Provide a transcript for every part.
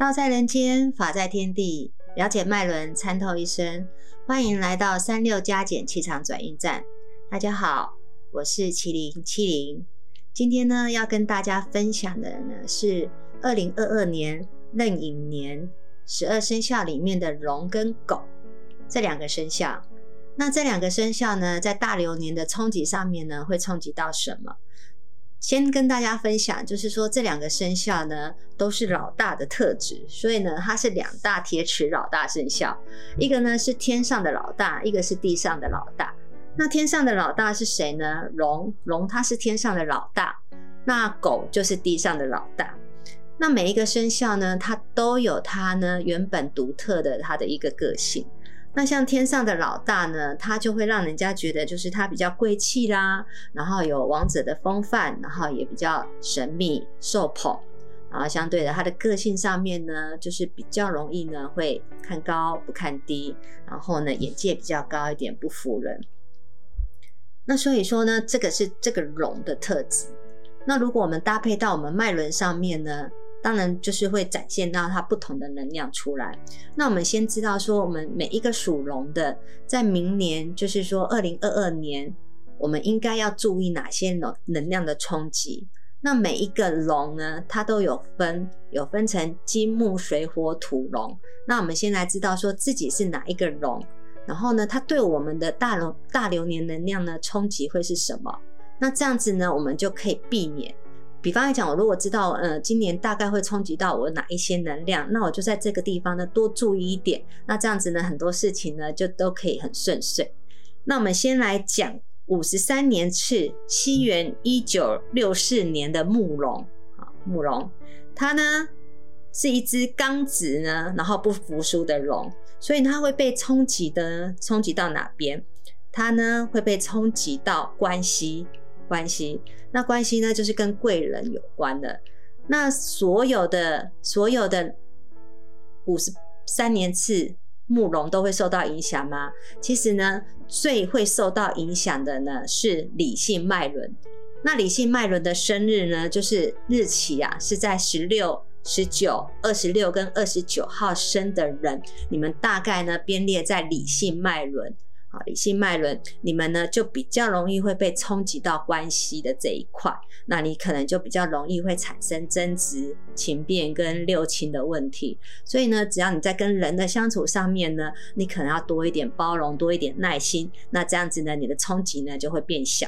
道在人间，法在天地，了解脉轮，参透一生。欢迎来到三六加减气场转运站。大家好，我是麒麟七零。今天呢，要跟大家分享的呢是二零二二年壬寅年十二生肖里面的龙跟狗这两个生肖。那这两个生肖呢，在大流年的冲击上面呢，会冲击到什么？先跟大家分享，就是说这两个生肖呢，都是老大的特质，所以呢，它是两大铁齿老大生肖。一个呢是天上的老大，一个是地上的老大。那天上的老大是谁呢？龙，龙它是天上的老大，那狗就是地上的老大。那每一个生肖呢，它都有它呢原本独特的它的一个个性。那像天上的老大呢，他就会让人家觉得就是他比较贵气啦，然后有王者的风范，然后也比较神秘受捧，然后相对的他的个性上面呢，就是比较容易呢会看高不看低，然后呢眼界比较高一点，不服人。那所以说呢，这个是这个龙的特质。那如果我们搭配到我们脉轮上面呢？当然，就是会展现到它不同的能量出来。那我们先知道说，我们每一个属龙的，在明年，就是说二零二二年，我们应该要注意哪些能能量的冲击。那每一个龙呢，它都有分，有分成金木水火土龙。那我们先来知道说自己是哪一个龙，然后呢，它对我们的大龙大流年能量呢冲击会是什么？那这样子呢，我们就可以避免。比方来讲，我如果知道，呃，今年大概会冲击到我哪一些能量，那我就在这个地方呢多注意一点。那这样子呢，很多事情呢就都可以很顺遂。那我们先来讲五十三年次西元一九六四年的木龙啊，木龙，它呢是一只刚直呢，然后不服输的龙，所以它会被冲击的，冲击到哪边？它呢会被冲击到关系。关系，那关系呢，就是跟贵人有关的。那所有的所有的五十三年次木龙都会受到影响吗？其实呢，最会受到影响的呢是理性脉轮。那理性脉轮的生日呢，就是日期啊，是在十六、十九、二十六跟二十九号生的人，你们大概呢编列在理性脉轮。好，理性脉轮，你们呢就比较容易会被冲击到关系的这一块，那你可能就比较容易会产生争执、情变跟六亲的问题。所以呢，只要你在跟人的相处上面呢，你可能要多一点包容，多一点耐心，那这样子呢，你的冲击呢就会变小。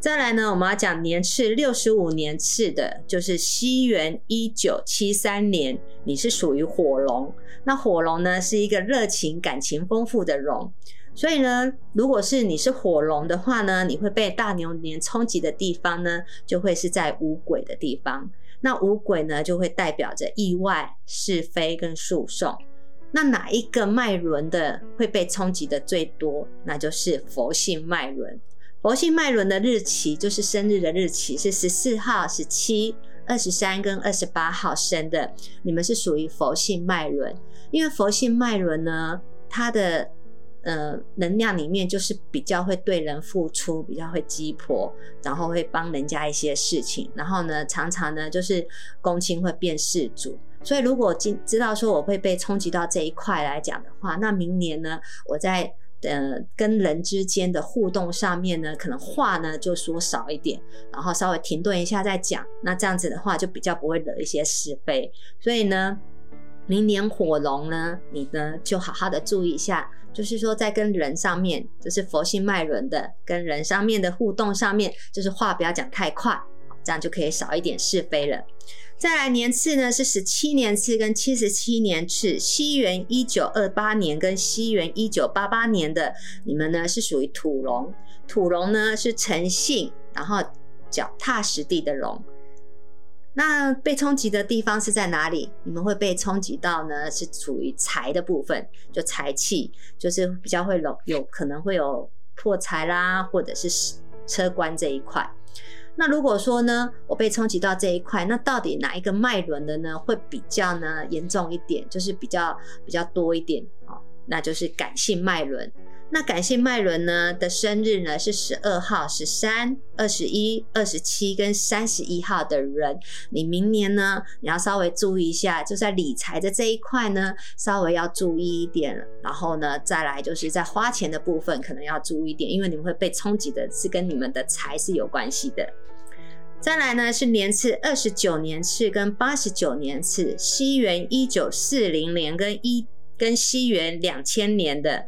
再来呢，我们要讲年次六十五年次的，就是西元一九七三年，你是属于火龙。那火龙呢是一个热情、感情丰富的龙。所以呢，如果是你是火龙的话呢，你会被大牛年冲击的地方呢，就会是在五鬼的地方。那五鬼呢，就会代表着意外、是非跟诉讼。那哪一个脉轮的会被冲击的最多？那就是佛性脉轮。佛性脉轮的日期就是生日的日期是十四号、十七、二十三跟二十八号生的，你们是属于佛性脉轮。因为佛性脉轮呢，它的呃，能量里面就是比较会对人付出，比较会鸡婆，然后会帮人家一些事情，然后呢，常常呢就是公亲会变事主。所以如果今知道说我会被冲击到这一块来讲的话，那明年呢，我在呃跟人之间的互动上面呢，可能话呢就说少一点，然后稍微停顿一下再讲，那这样子的话就比较不会惹一些是非。所以呢。明年火龙呢，你呢就好好的注意一下，就是说在跟人上面，就是佛性脉轮的跟人上面的互动上面，就是话不要讲太快，这样就可以少一点是非了。再来年次呢是十七年次跟七十七年次，西元一九二八年跟西元一九八八年的，你们呢是属于土龙，土龙呢是诚信，然后脚踏实地的龙。那被冲击的地方是在哪里？你们会被冲击到呢？是处于财的部分，就财气，就是比较会有有可能会有破财啦，或者是车关这一块。那如果说呢，我被冲击到这一块，那到底哪一个脉轮的呢，会比较呢严重一点？就是比较比较多一点哦？那就是感性脉轮。那感谢麦伦呢的生日呢是十二号、十三、二十一、二十七跟三十一号的人，你明年呢你要稍微注意一下，就在理财的这一块呢稍微要注意一点，然后呢再来就是在花钱的部分可能要注意一点，因为你们会被冲击的是跟你们的财是有关系的。再来呢是年次二十九年次跟八十九年次，西元一九四零年跟一跟西元两千年的。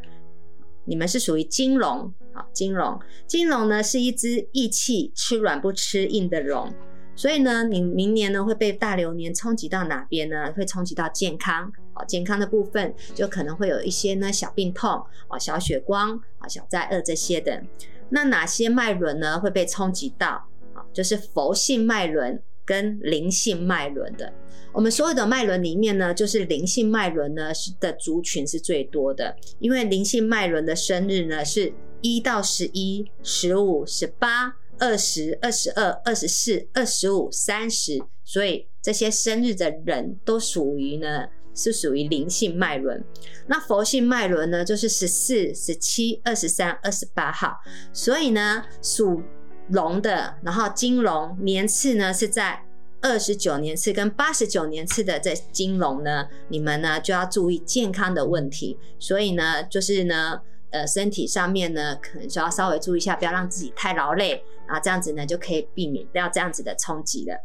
你们是属于金龙，好，金龙，金龙呢是一只义气、吃软不吃硬的龙，所以呢，你明年呢会被大流年冲击到哪边呢？会冲击到健康，哦，健康的部分就可能会有一些呢小病痛，哦，小血光，啊，小灾厄这些的。那哪些脉轮呢会被冲击到？啊，就是佛性脉轮。跟灵性脉轮的，我们所有的脉轮里面呢，就是灵性脉轮呢的族群是最多的，因为灵性脉轮的生日呢是一到十一、十五、十八、二十二、十二、二十四、二十五、三十，所以这些生日的人都属于呢是属于灵性脉轮。那佛性脉轮呢就是十四、十七、二十三、二十八号，所以呢属。龙的，然后金龙年次呢是在二十九年次跟八十九年次的这金龙呢，你们呢就要注意健康的问题，所以呢就是呢，呃身体上面呢可能就要稍微注意一下，不要让自己太劳累啊，这样子呢就可以避免掉这样子的冲击了。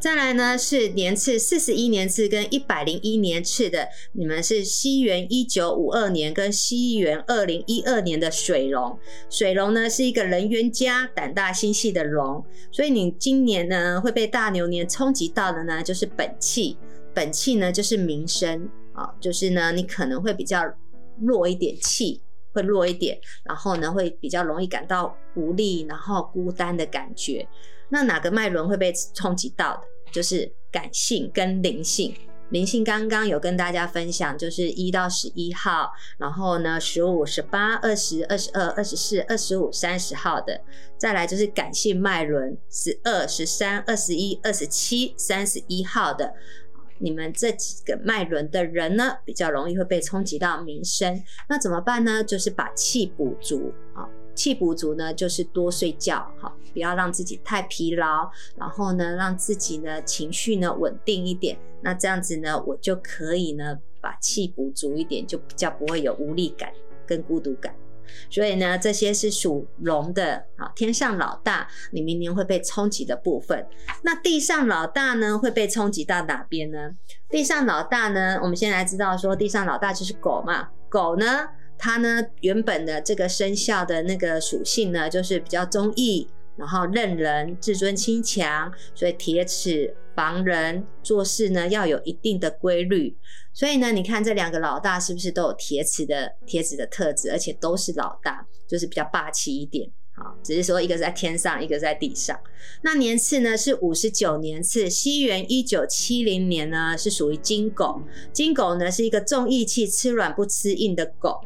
再来呢是年次四十一年次跟一百零一年次的，你们是西元一九五二年跟西元二零一二年的水龙。水龙呢是一个人缘佳、胆大心细的龙，所以你今年呢会被大牛年冲击到的呢就是本气。本气呢就是名声啊，就是呢你可能会比较弱一点气，会弱一点，然后呢会比较容易感到无力，然后孤单的感觉。那哪个脉轮会被冲击到的？就是感性跟灵性。灵性刚刚有跟大家分享，就是一到十一号，然后呢十五、十八、二十二、十二、二十四、二十五、三十号的。再来就是感性脉轮，十二、十三、二十一、二十七、三十一号的。你们这几个脉轮的人呢，比较容易会被冲击到名声。那怎么办呢？就是把气补足啊。气补足呢，就是多睡觉，好，不要让自己太疲劳，然后呢，让自己呢情绪呢稳定一点。那这样子呢，我就可以呢把气补足一点，就比较不会有无力感跟孤独感。所以呢，这些是属龙的啊，天上老大，你明年会被冲击的部分。那地上老大呢，会被冲击到哪边呢？地上老大呢，我们先来知道说，地上老大就是狗嘛，狗呢。它呢，原本的这个生肖的那个属性呢，就是比较忠义，然后任人，自尊心强，所以铁齿防人，做事呢要有一定的规律。所以呢，你看这两个老大是不是都有铁齿的铁齿的特质，而且都是老大，就是比较霸气一点。好，只是说一个在天上，一个在地上。那年次呢是五十九年次，西元一九七零年呢是属于金狗。金狗呢是一个重义气、吃软不吃硬的狗。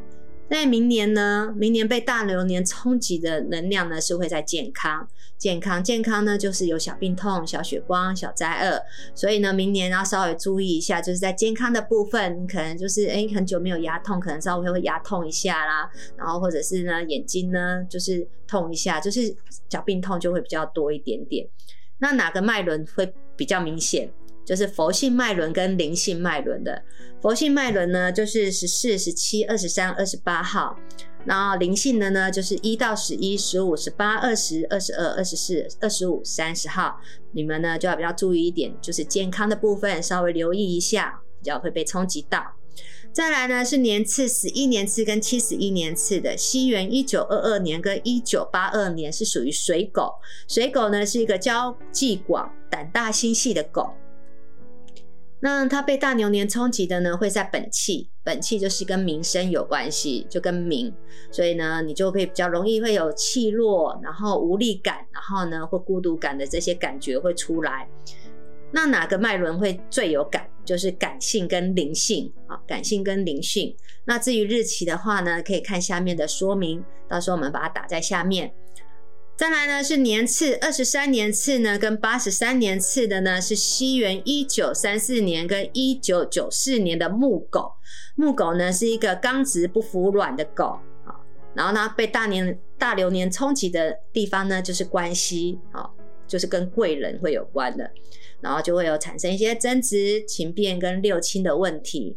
那明年呢，明年被大流年冲击的能量呢，是会在健康、健康、健康呢，就是有小病痛、小血光、小灾厄，所以呢，明年要稍微注意一下，就是在健康的部分，可能就是哎，很久没有牙痛，可能稍微会牙痛一下啦，然后或者是呢，眼睛呢就是痛一下，就是小病痛就会比较多一点点。那哪个脉轮会比较明显？就是佛性脉轮跟灵性脉轮的，佛性脉轮呢，就是十四、十七、二十三、二十八号，然后灵性的呢，就是一到十一、十五、十八、二十二、十二、二十四、二十五、三十号，你们呢就要比较注意一点，就是健康的部分稍微留意一下，比较会被冲击到。再来呢是年次十一年次跟七十一年次的，西元一九二二年跟一九八二年是属于水狗，水狗呢是一个交际广、胆大心细的狗。那它被大牛年冲击的呢，会在本气，本气就是跟名声有关系，就跟名，所以呢，你就会比较容易会有气弱，然后无力感，然后呢，或孤独感的这些感觉会出来。那哪个脉轮会最有感？就是感性跟灵性啊，感性跟灵性。那至于日期的话呢，可以看下面的说明，到时候我们把它打在下面。再来呢是年次，二十三年次呢跟八十三年次的呢是西元一九三四年跟一九九四年的木狗。木狗呢是一个刚直不服软的狗啊，然后呢被大年大流年冲击的地方呢就是关系啊，就是跟贵人会有关的，然后就会有产生一些争执、情变跟六亲的问题。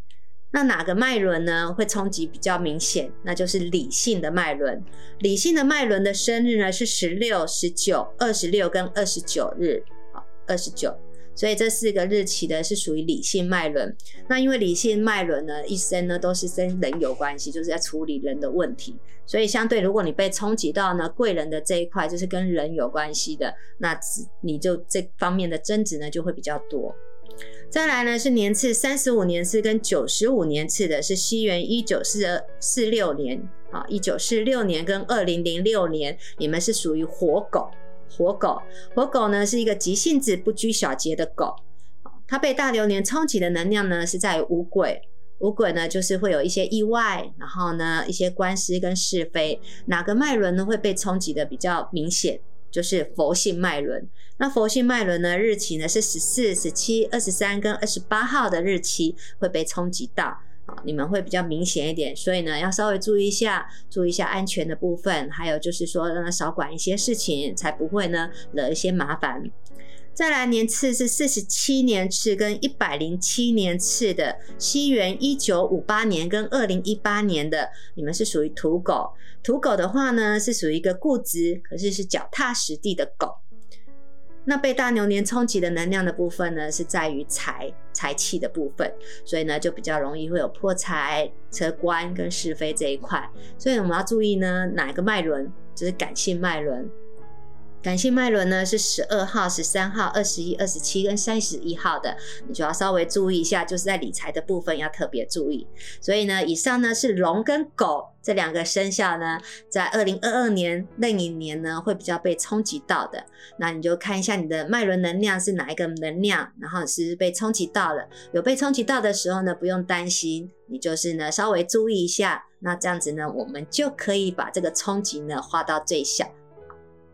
那哪个脉轮呢会冲击比较明显？那就是理性的脉轮。理性的脉轮的生日呢是十六、十九、二十六跟二十九日。好，二十九，所以这四个日期呢是属于理性脉轮。那因为理性脉轮呢一生呢都是跟人有关系，就是在处理人的问题。所以相对，如果你被冲击到呢贵人的这一块，就是跟人有关系的，那你就这方面的争执呢就会比较多。再来呢是年次三十五年次跟九十五年次的，是西元一九四二四六年啊，一九四六年跟二零零六年，你们是属于火狗，火狗，火狗呢是一个急性子、不拘小节的狗，它被大流年冲击的能量呢是在五鬼，五鬼呢就是会有一些意外，然后呢一些官司跟是非，哪个脉轮呢会被冲击的比较明显？就是佛性脉轮，那佛性脉轮呢？日期呢是十四、十七、二十三跟二十八号的日期会被冲击到，啊，你们会比较明显一点，所以呢要稍微注意一下，注意一下安全的部分，还有就是说让他少管一些事情，才不会呢惹一些麻烦。再来年次是四十七年次跟一百零七年次的，西元一九五八年跟二零一八年的，你们是属于土狗。土狗的话呢，是属于一个固执，可是是脚踏实地的狗。那被大牛年冲击的能量的部分呢，是在于财财气的部分，所以呢就比较容易会有破财、车官跟是非这一块。所以我们要注意呢，哪一个脉轮就是感性脉轮。感性脉轮呢是十二号、十三号、二十一、二十七跟三十一号的，你就要稍微注意一下，就是在理财的部分要特别注意。所以呢，以上呢是龙跟狗这两个生肖呢，在二零二二年那一年呢会比较被冲击到的。那你就看一下你的脉轮能量是哪一个能量，然后是被冲击到了。有被冲击到的时候呢，不用担心，你就是呢稍微注意一下，那这样子呢，我们就可以把这个冲击呢化到最小。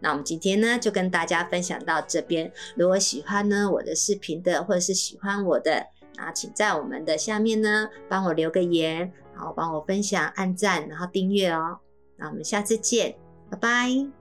那我们今天呢，就跟大家分享到这边。如果喜欢呢我的视频的，或者是喜欢我的，那请在我们的下面呢帮我留个言，然后帮我分享、按赞，然后订阅哦。那我们下次见，拜拜。